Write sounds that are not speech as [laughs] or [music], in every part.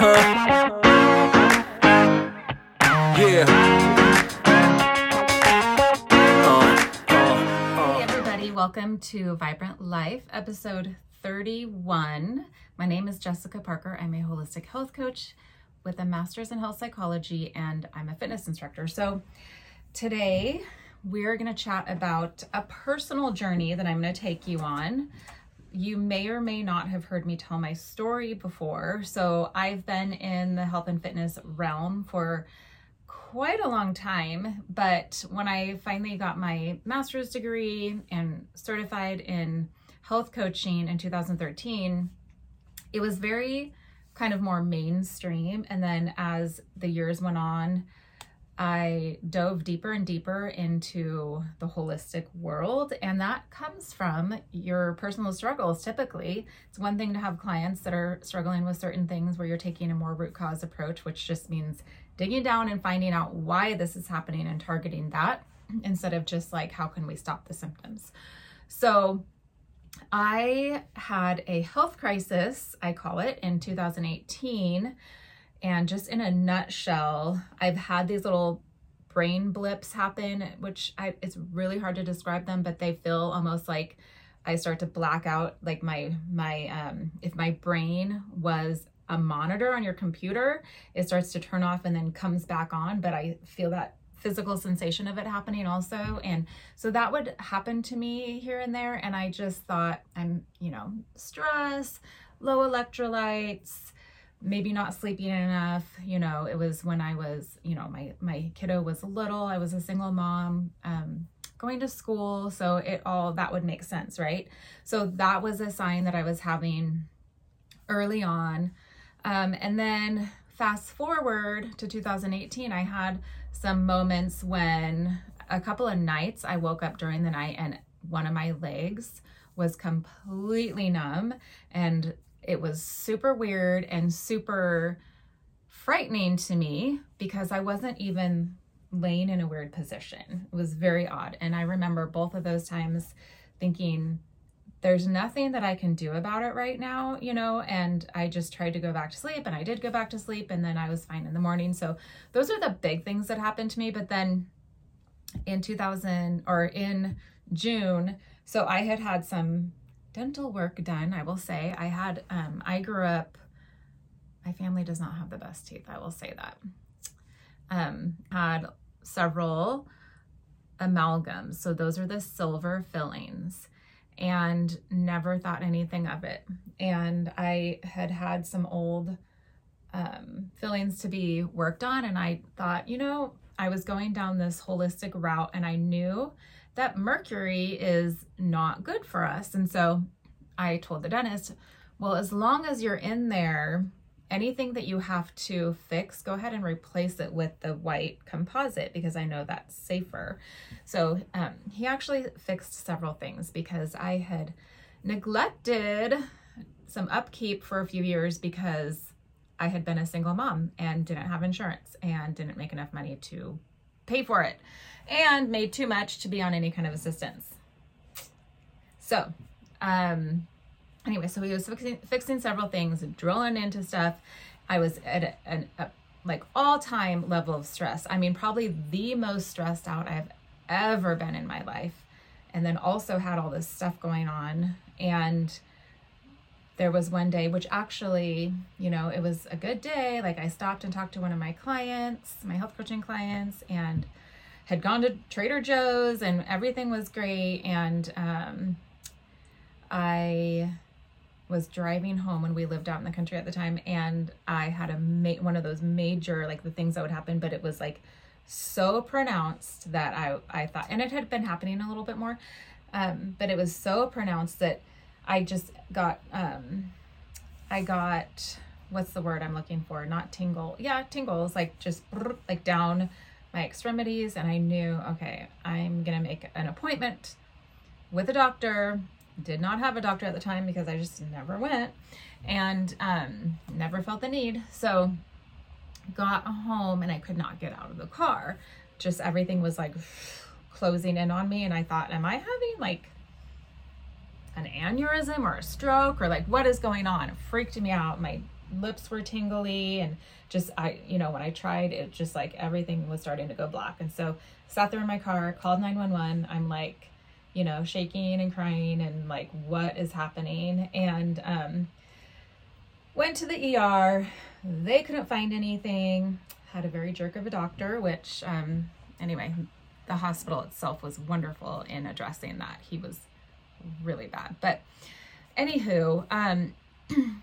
huh? Yeah. Hey everybody, welcome to Vibrant Life, episode 31. My name is Jessica Parker. I'm a holistic health coach with a master's in health psychology and I'm a fitness instructor. So today we're going to chat about a personal journey that I'm going to take you on. You may or may not have heard me tell my story before. So I've been in the health and fitness realm for quite a long time, but when I finally got my master's degree and certified in health coaching in 2013, it was very kind of more mainstream. And then as the years went on, I dove deeper and deeper into the holistic world. And that comes from your personal struggles typically. It's one thing to have clients that are struggling with certain things where you're taking a more root cause approach, which just means digging down and finding out why this is happening and targeting that [clears throat] instead of just like, how can we stop the symptoms? So, I had a health crisis, I call it, in 2018. And just in a nutshell, I've had these little brain blips happen, which I, it's really hard to describe them, but they feel almost like I start to black out. Like my my um, if my brain was a monitor on your computer, it starts to turn off and then comes back on. But I feel that physical sensation of it happening also and so that would happen to me here and there and i just thought i'm you know stress low electrolytes maybe not sleeping enough you know it was when i was you know my my kiddo was little i was a single mom um, going to school so it all that would make sense right? So that was a sign that i was having early on. Um, and then fast forward to 2018 i had some moments when a couple of nights I woke up during the night and one of my legs was completely numb and it was super weird and super frightening to me because I wasn't even laying in a weird position. It was very odd. And I remember both of those times thinking, there's nothing that I can do about it right now, you know, and I just tried to go back to sleep and I did go back to sleep and then I was fine in the morning. So those are the big things that happened to me. But then in 2000 or in June, so I had had some dental work done, I will say. I had, um, I grew up, my family does not have the best teeth, I will say that. Um, had several amalgams. So those are the silver fillings and never thought anything of it. And I had had some old um, fillings to be worked on, and I thought, you know, I was going down this holistic route, and I knew that mercury is not good for us. And so I told the dentist, well, as long as you're in there, anything that you have to fix, go ahead and replace it with the white composite because I know that's safer. So um, he actually fixed several things because I had neglected some upkeep for a few years because I had been a single mom and didn't have insurance and didn't make enough money to pay for it and made too much to be on any kind of assistance. So, um, anyway, so he was fixing, fixing several things, drilling into stuff. I was at an, a like all time level of stress. I mean, probably the most stressed out I've ever been in my life. And then also had all this stuff going on. And there was one day, which actually, you know, it was a good day. Like I stopped and talked to one of my clients, my health coaching clients, and had gone to Trader Joe's and everything was great. And um, I was driving home when we lived out in the country at the time and I had a ma- one of those major like the things that would happen but it was like so pronounced that I I thought and it had been happening a little bit more um, but it was so pronounced that I just got um I got what's the word I'm looking for? Not tingle. Yeah tingles like just like down my extremities. And I knew okay I'm gonna make an appointment with a doctor. Did not have a doctor at the time because I just never went and um, never felt the need. So got home and I could not get out of the car. Just everything was like [sighs] closing in on me. And I thought, am I having like an aneurysm or a stroke or like what is going on? It freaked me out. My lips were tingly and just I you know when I tried it just like everything was starting to go black. And so sat there in my car called 911 I'm like you know shaking and crying and like what is happening? And um went to the ER they couldn't find anything. Had a very jerk of a doctor which um anyway the hospital itself was wonderful in addressing that. He was really bad but anywho um [clears throat]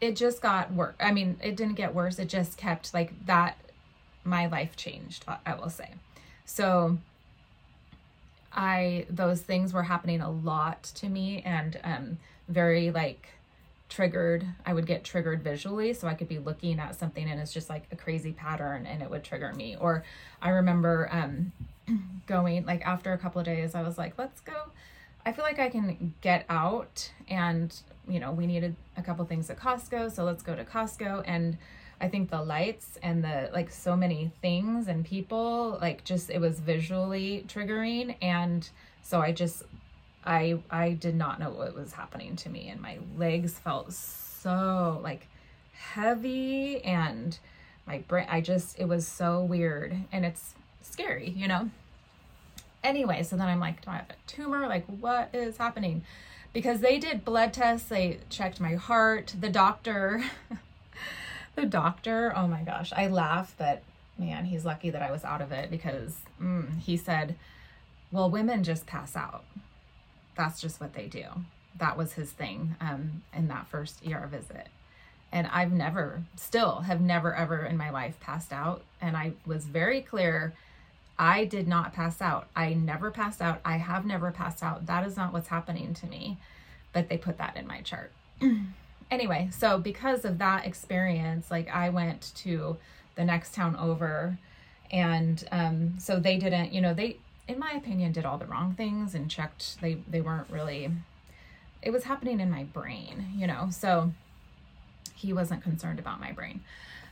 it just got worse. I mean, it didn't get worse. It just kept like that. My life changed, I will say. So I, those things were happening a lot to me and um, very like triggered. I would get triggered visually. So I could be looking at something and it's just like a crazy pattern and it would trigger me. Or I remember um, [clears throat] going like after a couple of days, I was like, let's go. I feel like I can get out and you know, we needed a couple things at Costco, so let's go to Costco. And I think the lights and the like so many things and people, like just it was visually triggering. And so I just I I did not know what was happening to me and my legs felt so like heavy and my brain I just it was so weird and it's scary, you know. Anyway, so then I'm like, do I have a tumor? Like what is happening? because they did blood tests, they checked my heart. The doctor, [laughs] the doctor, oh my gosh, I laugh, but man, he's lucky that I was out of it because mm, he said, well, women just pass out. That's just what they do. That was his thing um, in that first ER visit. And I've never, still have never ever in my life passed out. And I was very clear I did not pass out. I never passed out. I have never passed out. That is not what's happening to me. But they put that in my chart. [clears throat] anyway, so because of that experience, like I went to the next town over and um so they didn't, you know, they in my opinion did all the wrong things and checked they they weren't really it was happening in my brain, you know. So he wasn't concerned about my brain.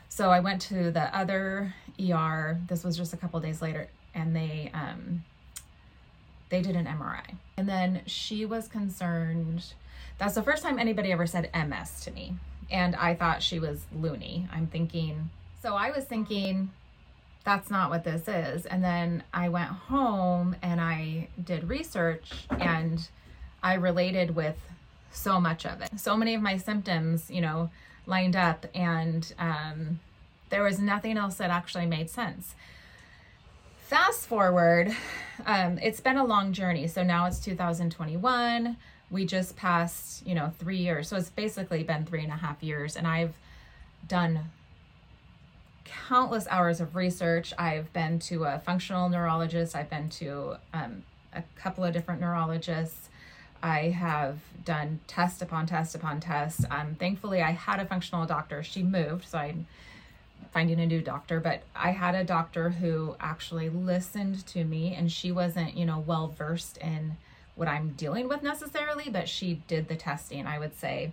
So I went to the other ER. This was just a couple days later and they um, they did an MRI. And then she was concerned. That's the first time anybody ever said MS to me. And I thought she was loony. I'm thinking, so I was thinking, that's not what this is. And then I went home and I did research and I related with so much of it. So many of my symptoms, you know, lined up and um, there was nothing else that actually made sense. Fast forward, um, it's been a long journey. So now it's 2021. We just passed, you know, three years. So it's basically been three and a half years. And I've done countless hours of research. I've been to a functional neurologist, I've been to um, a couple of different neurologists. I have done test upon test upon test. Um, thankfully, I had a functional doctor. She moved, so I finding a new doctor, but I had a doctor who actually listened to me and she wasn't, you know, well versed in what I'm dealing with necessarily, but she did the testing. I would say,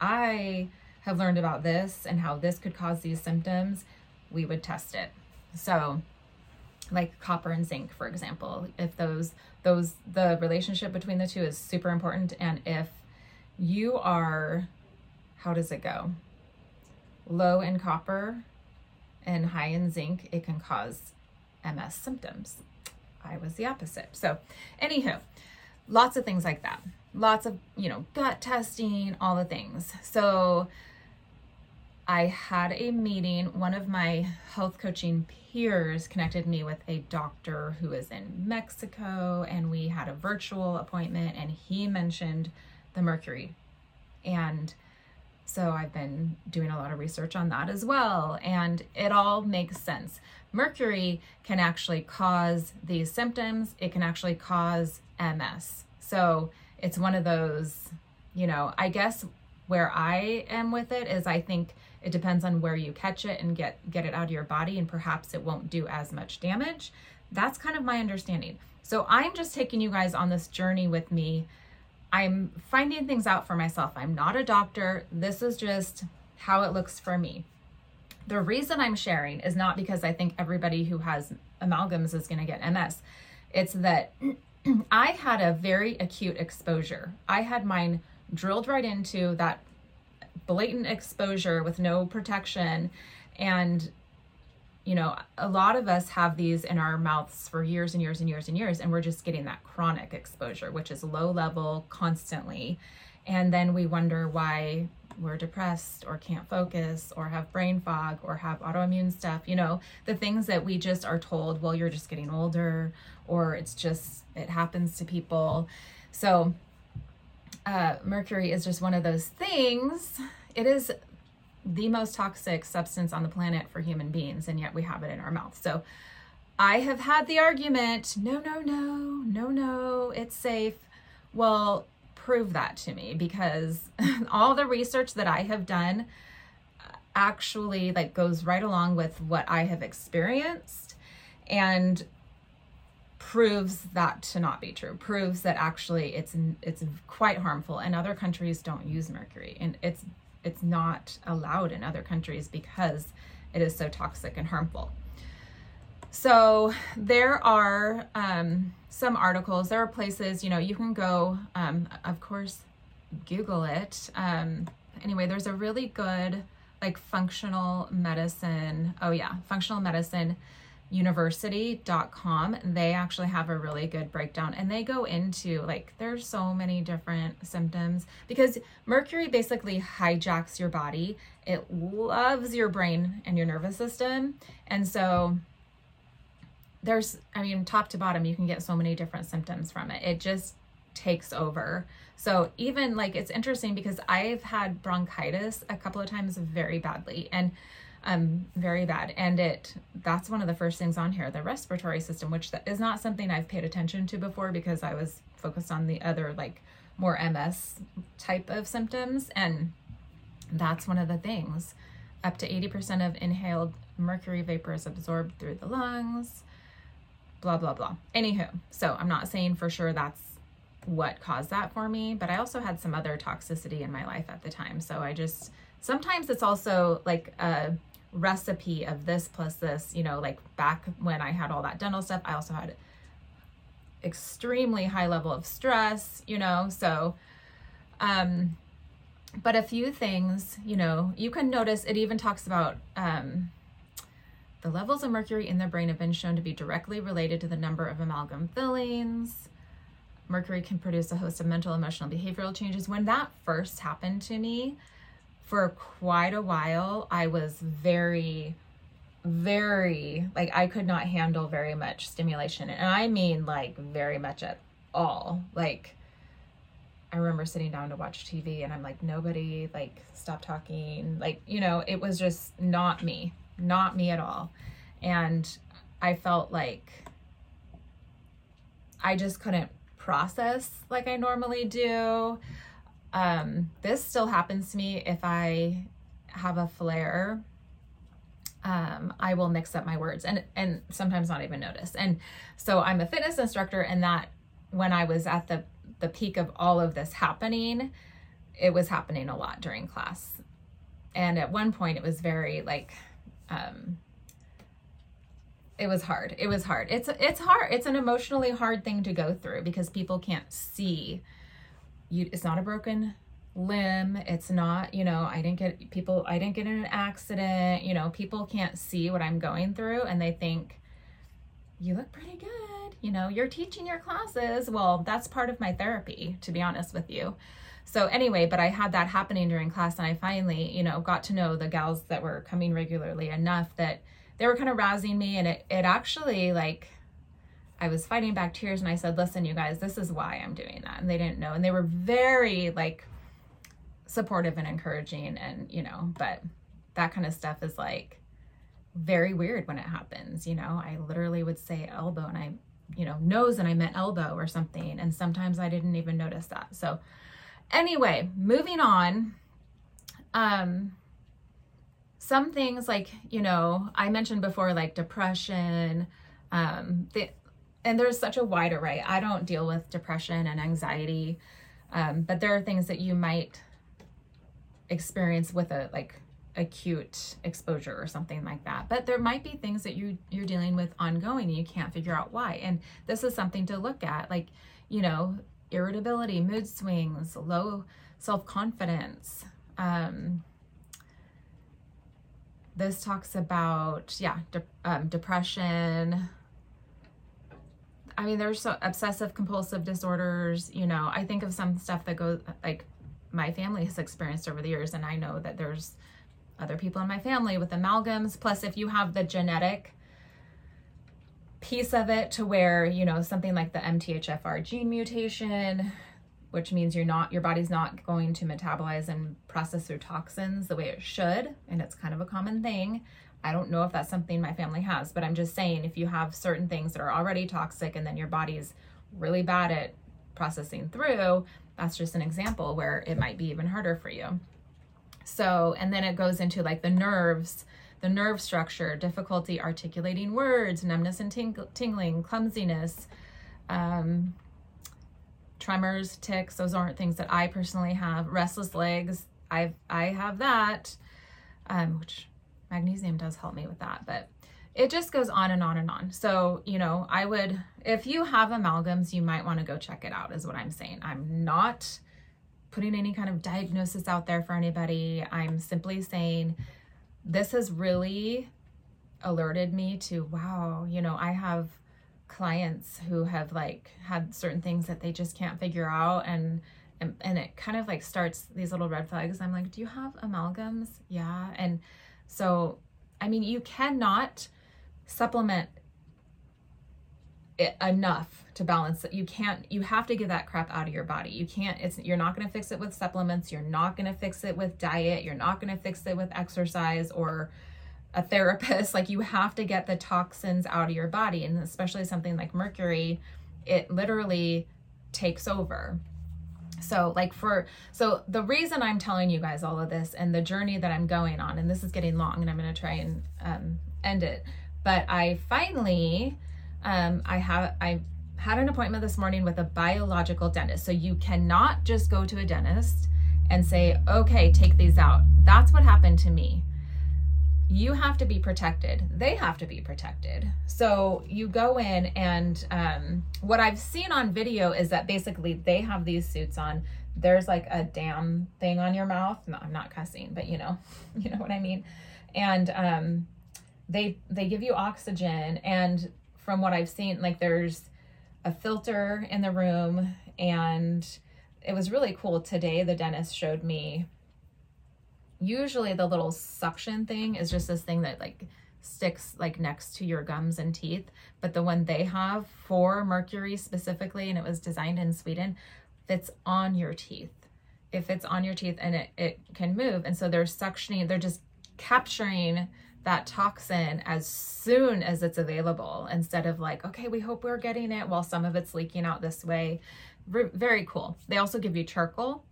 I have learned about this and how this could cause these symptoms. We would test it. So, like copper and zinc, for example, if those, those, the relationship between the two is super important. And if you are, how does it go? Low in copper and high in zinc, it can cause MS symptoms. I was the opposite. So, anywho, lots of things like that. Lots of, you know, gut testing, all the things. So, I had a meeting. One of my health coaching peers connected me with a doctor who is in Mexico, and we had a virtual appointment, and he mentioned the mercury. And so I've been doing a lot of research on that as well, and it all makes sense. Mercury can actually cause these symptoms, it can actually cause MS. So it's one of those, you know, I guess where I am with it is I think it depends on where you catch it and get get it out of your body and perhaps it won't do as much damage. That's kind of my understanding. So I'm just taking you guys on this journey with me I'm finding things out for myself. I'm not a doctor. This is just how it looks for me. The reason I'm sharing is not because I think everybody who has amalgams is going to get MS. It's that [clears throat] I had a very acute exposure. I had mine drilled right into that blatant exposure with no protection and you know a lot of us have these in our mouths for years and years and years and years and we're just getting that chronic exposure which is low level constantly. And then we wonder why we're depressed or can't focus or have brain fog or have autoimmune stuff you know the things that we just are told well you're just getting older or it's just it happens to people. So uh, mercury is just one of those things. It is the most toxic substance on the planet for human beings, and yet we have it in our mouth. So I have had the argument no, no, no, no, no, it's safe. Well, prove that to me because [laughs] all the research that I have done actually like goes right along with what I have experienced and proves that to not be true proves that actually it's it's quite harmful and other countries don't use mercury and it's it's not allowed in other countries because it is so toxic and harmful. So there are um, some articles. There are places you know you can go. Um, of course, Google it. Um, anyway, there's a really good like functional medicine. Oh yeah, functional medicine university.com they actually have a really good breakdown and they go into like there's so many different symptoms because mercury basically hijacks your body it loves your brain and your nervous system and so there's i mean top to bottom you can get so many different symptoms from it. It just takes over. So even like it's interesting because i've had bronchitis a couple of times very badly and um, very bad. And it that's one of the first things on here, the respiratory system, which is not something I've paid attention to before because I was focused on the other like more MS type of symptoms. And that's one of the things. Up to 80% of inhaled mercury vapor is absorbed through the lungs. Blah blah blah. Anywho, so I'm not saying for sure that's what caused that for me, but I also had some other toxicity in my life at the time. So I just sometimes it's also like a recipe of this plus this, you know, like back when I had all that dental stuff, I also had extremely high level of stress, you know, so um but a few things, you know, you can notice it even talks about um the levels of mercury in the brain have been shown to be directly related to the number of amalgam fillings. Mercury can produce a host of mental, emotional, behavioral changes. When that first happened to me, for quite a while, I was very, very, like, I could not handle very much stimulation. And I mean, like, very much at all. Like, I remember sitting down to watch TV and I'm like, nobody, like, stop talking. Like, you know, it was just not me, not me at all. And I felt like I just couldn't process like I normally do. Um, this still happens to me if I have a flare. Um, I will mix up my words and and sometimes not even notice. And so I'm a fitness instructor, and that when I was at the the peak of all of this happening, it was happening a lot during class. And at one point, it was very like, um, it was hard. It was hard. It's it's hard. It's an emotionally hard thing to go through because people can't see you it's not a broken limb. It's not you know i didn't get people i didn't get in an accident you know people can't see what i'm going through and they think you look pretty good you know you're teaching your classes. Well that's part of my therapy to be honest with you. So anyway but i had that happening during class and i finally you know got to know the gals that were coming regularly enough that they were kind of rousing me and it, it actually like I was fighting back tears and I said, listen, you guys, this is why I'm doing that. And they didn't know. And they were very like supportive and encouraging and, you know, but that kind of stuff is like very weird when it happens. You know, I literally would say elbow and I, you know, nose and I meant elbow or something. And sometimes I didn't even notice that. So anyway, moving on. Um, some things like, you know, I mentioned before, like depression, um, the, and there's such a wide array. I don't deal with depression and anxiety, um, but there are things that you might experience with a like acute exposure or something like that. But there might be things that you you're dealing with ongoing and you can't figure out why. And this is something to look at, like you know, irritability, mood swings, low self confidence, Um, this talks about, yeah, de- um, depression. I mean, there's so obsessive compulsive disorders. You know, I think of some stuff that goes like my family has experienced over the years, and I know that there's other people in my family with amalgams. Plus, if you have the genetic piece of it to where, you know, something like the MTHFR gene mutation, which means you're not your body's not going to metabolize and process through toxins the way it should, and it's kind of a common thing. I don't know if that's something my family has, but I'm just saying if you have certain things that are already toxic and then your body's really bad at processing through, that's just an example where it might be even harder for you. So, and then it goes into like the nerves, the nerve structure, difficulty articulating words, numbness and ting- tingling, clumsiness, um, tremors, tics. Those aren't things that I personally have. Restless legs, I've I have that, um, which magnesium does help me with that, but it just goes on and on and on. So, you know, I would, if you have amalgams, you might want to go check it out, is what I'm saying. I'm not putting any kind of diagnosis out there for anybody. I'm simply saying this has really alerted me to wow, you know, I have clients who have like had certain things that they just can't figure out and and, and it kind of like starts these little red flags. I'm like, "Do you have amalgams?" Yeah. And so I mean, you cannot supplement enough to balance it. You can't, you have to get that crap out of your body. You can't, it's, you're not going to fix it with supplements. You're not going to fix it with diet. You're not going to fix it with exercise or a therapist. [laughs] Like you have to get the toxins out of your body. And especially something like mercury, it literally takes over. So, like, for so the reason I'm telling you guys all of this and the journey that I'm going on, and this is getting long and I'm going to try and um, end it, but I finally, um, I have, I had an appointment this morning with a biological dentist. So you cannot just go to a dentist and say, okay, take these out. That's what happened to me. You have to be protected. They have to be protected. So you go in, and um, what I've seen on video is that basically they have these suits on. There's like a dam thing on your mouth. No, I'm not cussing, but you know, [laughs] you know what I mean. And um, they they give you oxygen, and from what I've seen, like there's a filter in the room and it was really cool today the dentist showed me usually the little suction thing is just this thing that like sticks like next to your gums and teeth but the one they have for mercury specifically and it was designed in sweden fits on your teeth if it's on your teeth and it, it can move and so they're suctioning they're just capturing that toxin as soon as it's available instead of like, okay, we hope we're getting it while some of it's leaking out this way. very cool. They also give you charcoal,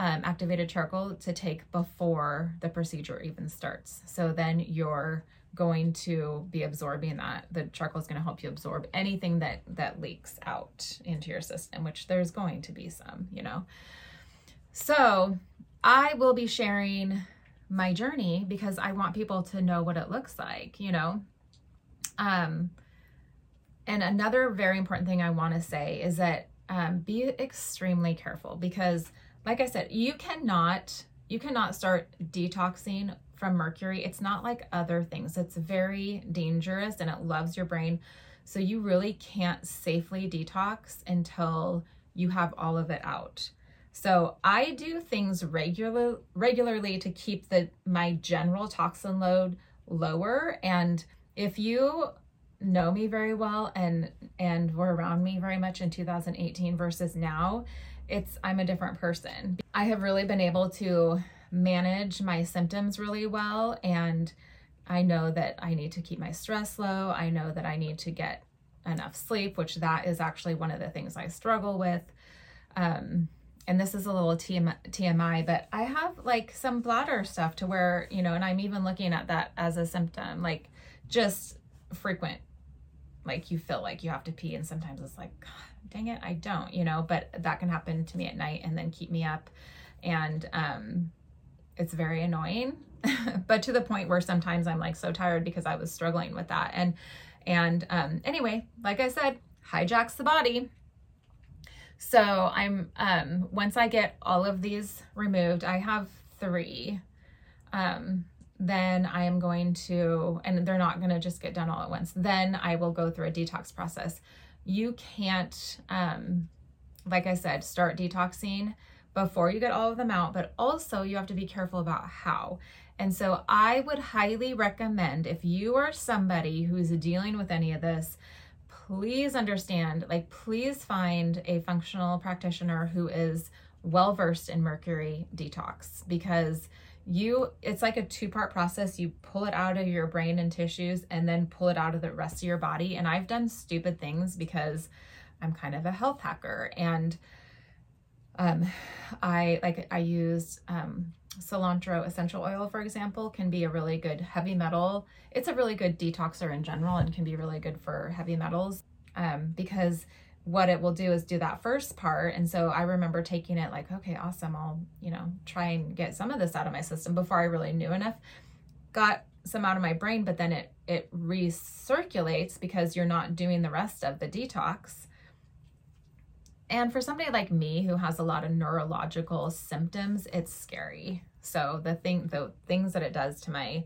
um, activated charcoal to take before the procedure even starts. So then you're going to be absorbing that. The charcoal is going to help you absorb anything that that leaks out into your system, which there's going to be some, you know. So I will be sharing my journey because I want people to know what it looks like, you know. Um and another very important thing I want to say is that um, be extremely careful because like I said, you cannot you cannot start detoxing from mercury. It's not like other things. It's very dangerous and it loves your brain. So you really can't safely detox until you have all of it out. So I do things regular regularly to keep the my general toxin load lower. And if you know me very well and and were around me very much in 2018 versus now, it's I'm a different person. I have really been able to manage my symptoms really well and I know that I need to keep my stress low. I know that I need to get enough sleep, which that is actually one of the things I struggle with. Um, and this is a little TMI, but I have like some bladder stuff to where, you know, and I'm even looking at that as a symptom, like just frequent, like you feel like you have to pee. And sometimes it's like, dang it, I don't, you know, but that can happen to me at night and then keep me up. And um, it's very annoying, [laughs] but to the point where sometimes I'm like so tired because I was struggling with that. And, and um, anyway, like I said, hijacks the body so I'm, um, once I get all of these removed, I have three, um, then I am going to, and they're not going to just get done all at once. Then I will go through a detox process. You can't, um, like I said, start detoxing before you get all of them out, but also you have to be careful about how. And so I would highly recommend if you are somebody who's dealing with any of this, please understand, like, please find a functional practitioner who is well versed in mercury detox because you it's like a two part process. You pull it out of your brain and tissues and then pull it out of the rest of your body. And i've done stupid things because i'm kind of a health hacker. And um i like i used um cilantro essential oil for example can be a really good heavy metal. It's a really good detoxer in general and can be really good for heavy metals um because what it will do is do that first part. And so I remember taking it like, okay, awesome. I'll, you know, try and get some of this out of my system before I really knew enough. Got some out of my brain, but then it it recirculates because you're not doing the rest of the detox. And for somebody like me who has a lot of neurological symptoms, it's scary. So the thing the things that it does to my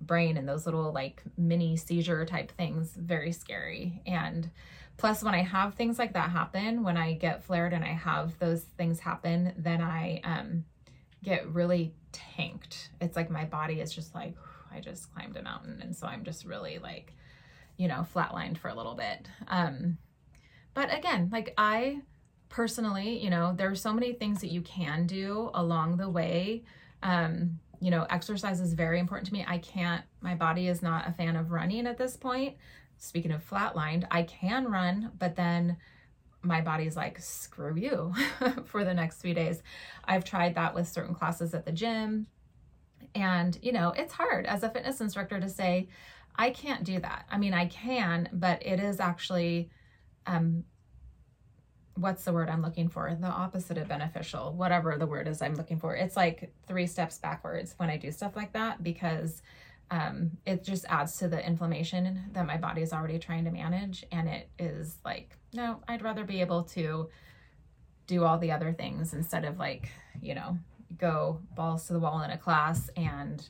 brain and those little like mini seizure type things, very scary. And Plus, when I have things like that happen, when I get flared and I have those things happen, then I um, get really tanked. It's like my body is just like, I just climbed a mountain. And so I'm just really like, you know, flatlined for a little bit. Um, but again, like I personally, you know, there are so many things that you can do along the way. Um, you know, exercise is very important to me. I can't, my body is not a fan of running at this point speaking of flatlined, I can run, but then my body's like, screw you [laughs] for the next few days. I've tried that with certain classes at the gym. And, you know, it's hard as a fitness instructor to say, I can't do that. I mean, I can, but it is actually, um, what's the word I'm looking for? The opposite of beneficial, whatever the word is I'm looking for. It's like three steps backwards when I do stuff like that because um, it just adds to the inflammation that my body is already trying to manage. And it is like, no, I'd rather be able to do all the other things instead of like, you know, go balls to the wall in a class and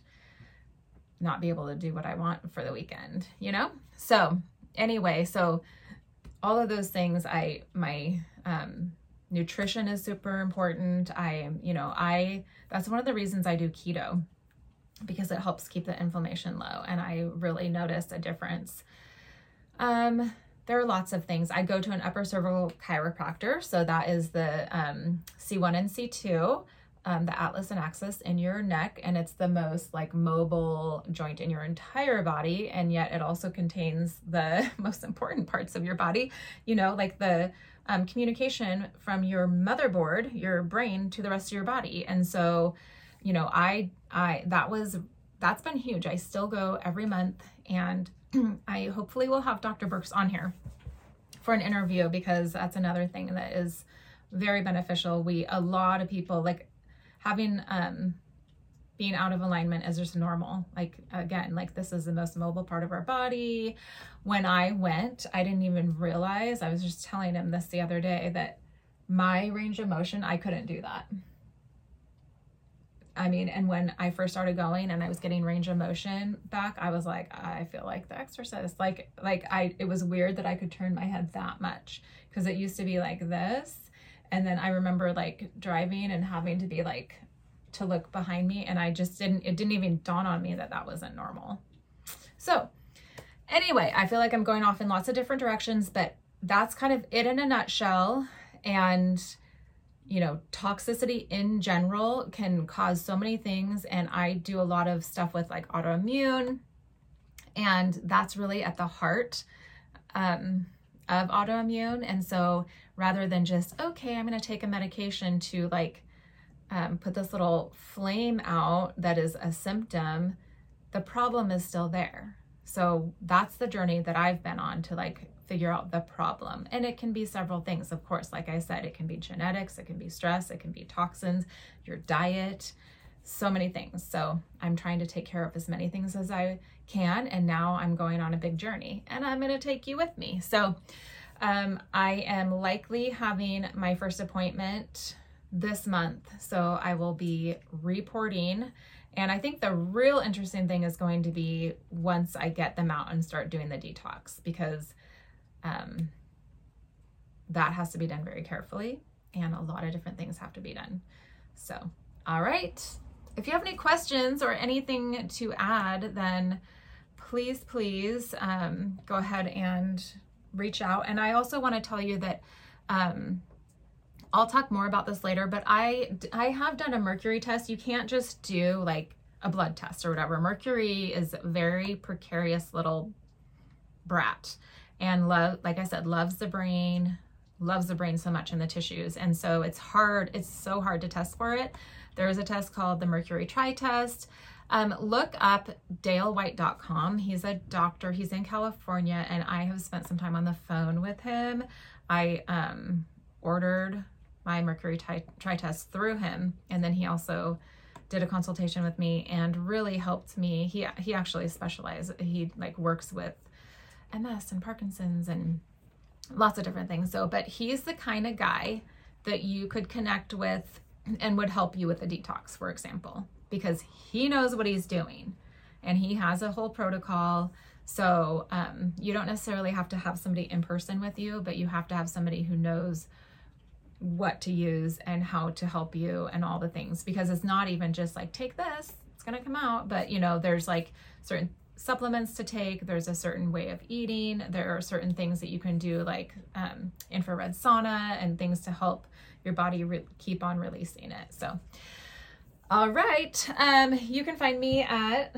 not be able to do what I want for the weekend, you know? So, anyway, so all of those things, I, my, um, nutrition is super important. I am, you know, I, that's one of the reasons I do keto because it helps keep the inflammation low. And I really noticed a difference. Um, there are lots of things. I go to an upper cervical chiropractor. So that is the um, C1 and C2, um, the atlas and axis in your neck. And it's the most like mobile joint in your entire body. And yet it also contains the [laughs] most important parts of your body, you know, like the um, communication from your motherboard, your brain, to the rest of your body. And so, you know, I I that was that's been huge. I still go every month and [clears throat] I hopefully will have Dr. Burks on here for an interview because that's another thing that is very beneficial. We a lot of people like having um being out of alignment is just normal. Like again, like this is the most mobile part of our body. When I went, I didn't even realize. I was just telling him this the other day that my range of motion, I couldn't do that. I mean, and when I first started going and I was getting range of motion back, I was like, I feel like the exorcist. Like, like I, it was weird that I could turn my head that much because it used to be like this. And then I remember like driving and having to be like, to look behind me. And I just didn't, it didn't even dawn on me that that wasn't normal. So, anyway, I feel like I'm going off in lots of different directions, but that's kind of it in a nutshell. And, you know, toxicity in general can cause so many things. And I do a lot of stuff with like autoimmune, and that's really at the heart um, of autoimmune. And so rather than just, okay, I'm going to take a medication to like um, put this little flame out that is a symptom, the problem is still there. So that's the journey that I've been on to like figure out the problem. And it can be several things, of course. Like I said, it can be genetics, it can be stress, it can be toxins, your diet, so many things. So I'm trying to take care of as many things as I can. And now I'm going on a big journey and I'm going to take you with me. So um, I am likely having my first appointment this month. So I will be reporting. And I think the real interesting thing is going to be once I get them out and start doing the detox because um, that has to be done very carefully and a lot of different things have to be done. So, all right. If you have any questions or anything to add, then please, please um, go ahead and reach out. And I also want to tell you that um, I'll talk more about this later, but I I have done a mercury test. You can't just do like a blood test or whatever. Mercury is a very precarious little brat and love like I said loves the brain, loves the brain so much in the tissues. And so it's hard, it's so hard to test for it. There is a test called the Mercury Tri Test. Um, look up dalewhite.com. He's a doctor, he's in California, and I have spent some time on the phone with him. I um, ordered my Mercury tri-, test through him, and then he also did a consultation with me and really helped me. He he actually specializes. He like works with MS and Parkinson's and lots of different things. So, but he's the kind of guy that you could connect with and would help you with a detox, for example, because he knows what he's doing and he has a whole protocol. So, um, you don't necessarily have to have somebody in person with you, but you have to have somebody who knows what to use and how to help you and all the things because it's not even just like take this it's going to come out but you know there's like certain supplements to take. There's a certain way of eating. There are certain things that you can do, like um, infrared sauna and things to help your body re- keep on releasing it. So, all right, um, you can find me at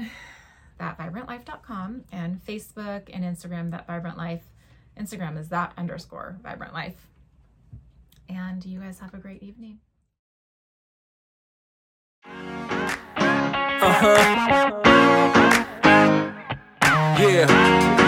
thatvibrantlife.com and Facebook and Instagram, that vibrant life. Instagram is that underscore vibrant life. And you guys have a great evening. Uh-huh. Yeah.